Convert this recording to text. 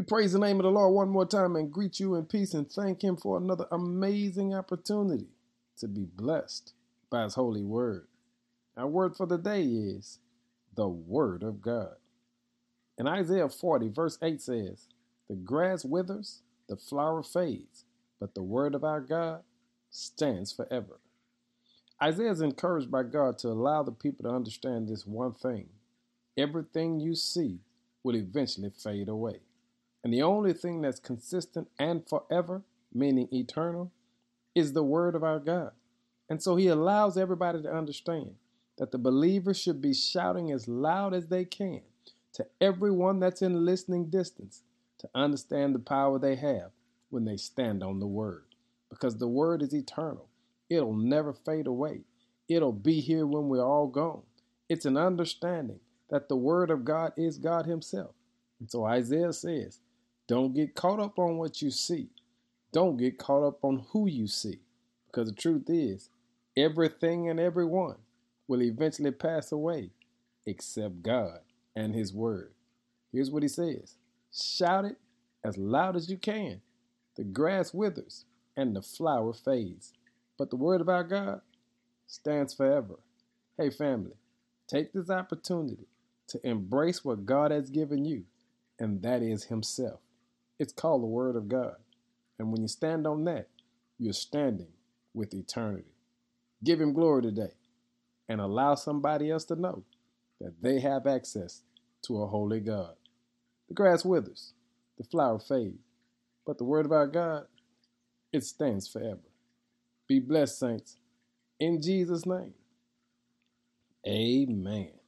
We praise the name of the Lord one more time and greet you in peace and thank Him for another amazing opportunity to be blessed by His holy word. Our word for the day is the Word of God. In Isaiah 40, verse 8 says, The grass withers, the flower fades, but the word of our God stands forever. Isaiah is encouraged by God to allow the people to understand this one thing everything you see will eventually fade away. And the only thing that's consistent and forever, meaning eternal, is the word of our God. And so he allows everybody to understand that the believers should be shouting as loud as they can to everyone that's in listening distance to understand the power they have when they stand on the word. Because the word is eternal, it'll never fade away, it'll be here when we're all gone. It's an understanding that the word of God is God Himself. And so Isaiah says, don't get caught up on what you see. Don't get caught up on who you see. Because the truth is, everything and everyone will eventually pass away except God and His Word. Here's what He says Shout it as loud as you can. The grass withers and the flower fades, but the Word of our God stands forever. Hey, family, take this opportunity to embrace what God has given you, and that is Himself. It's called the Word of God. And when you stand on that, you're standing with eternity. Give Him glory today and allow somebody else to know that they have access to a holy God. The grass withers, the flower fades, but the Word of our God, it stands forever. Be blessed, saints. In Jesus' name, amen.